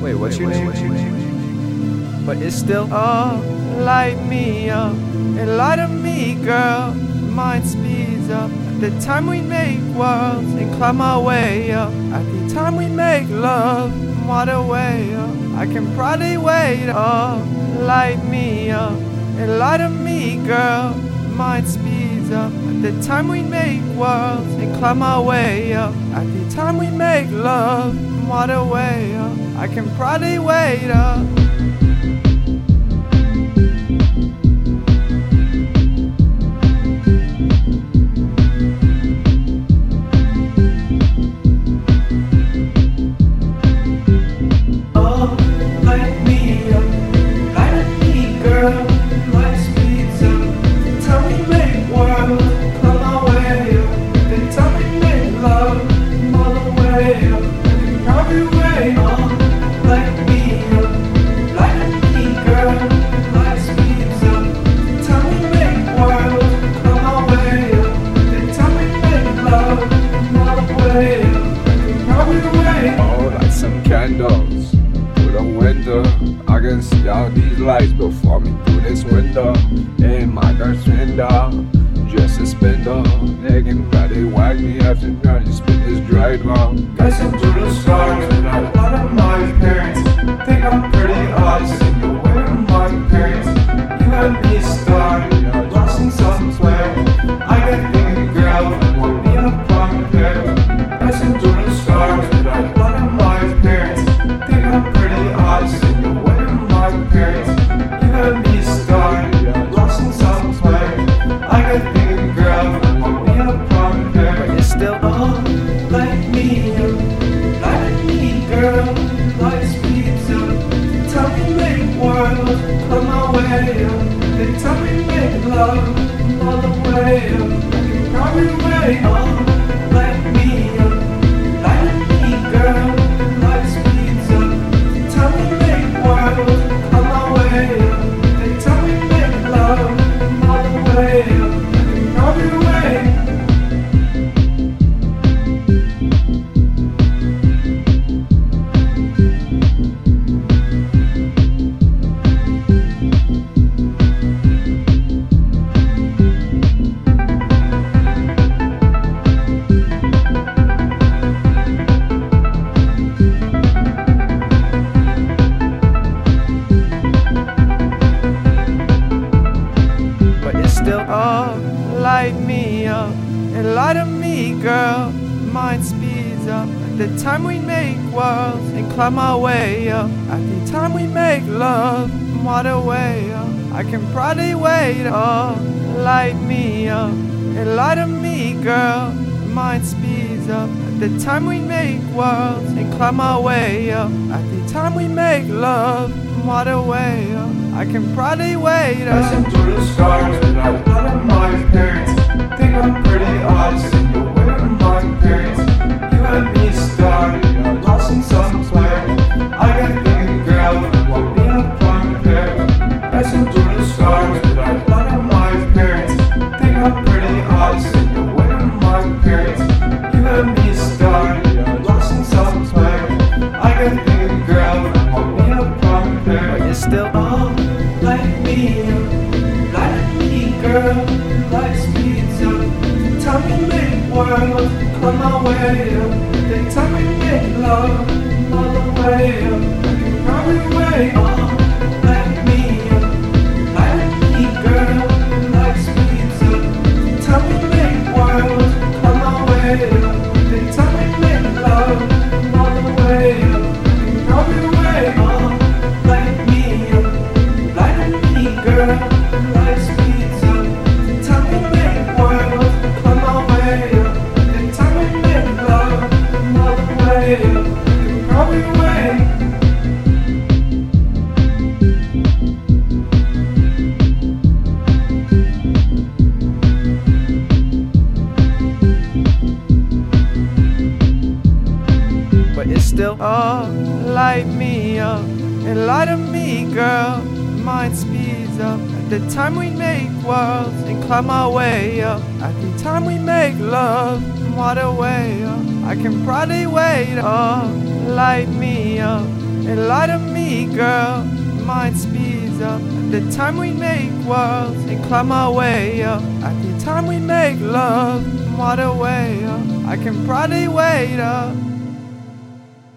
what you need. But it's still, oh, light me up. And light of me, girl. Mind speeds up. At the time we make worlds and climb our way up. At the time we make love, water way up. I can probably wait, oh, light me up. And light of me, girl. Mind speeds up. At the time we make worlds and climb our way up. At the time we make love, water way up. I can probably wait up. Lights before me through this window. In my dark window, just a spindle. They can probably whack me after now. You spit this dried wrong. Listen to the stars and a lot of my parents think I'm pretty awesome. Me make come my way up. Then tell me make love all the way up. Probably wait. Oh, like me, me, girl. Light speeds up. Tell me make way up. Then tell me make love the way up. All light me up and light of me, girl. Mind speeds up at the time we make worlds and climb our way up. At the time we make love, water way up. I can probably wait. up, light me up and light of me, girl. Mind speeds up at the time we make worlds and climb our way up. At the time we make love, water way up. I can probably wait. up. Listen to the stars Listen to the stars and a lot of my parents think I'm pretty awesome. The way my parents, you had me started, lost in somewhere. I got thinking, girl, won't be a problem there. But you're still all like me, like me, girl. Speeds up. Tell me make world come my way up. Then tell me make still all light me up and light of me, girl. Mind speeds up at the time we make worlds and climb our way up. At the time we make love, water way up. I can probably wait. Oh, light me up and light to me, girl. Mind speeds up at the time we make worlds and climb our way up. At the time we make love, what a way up. I can probably wait up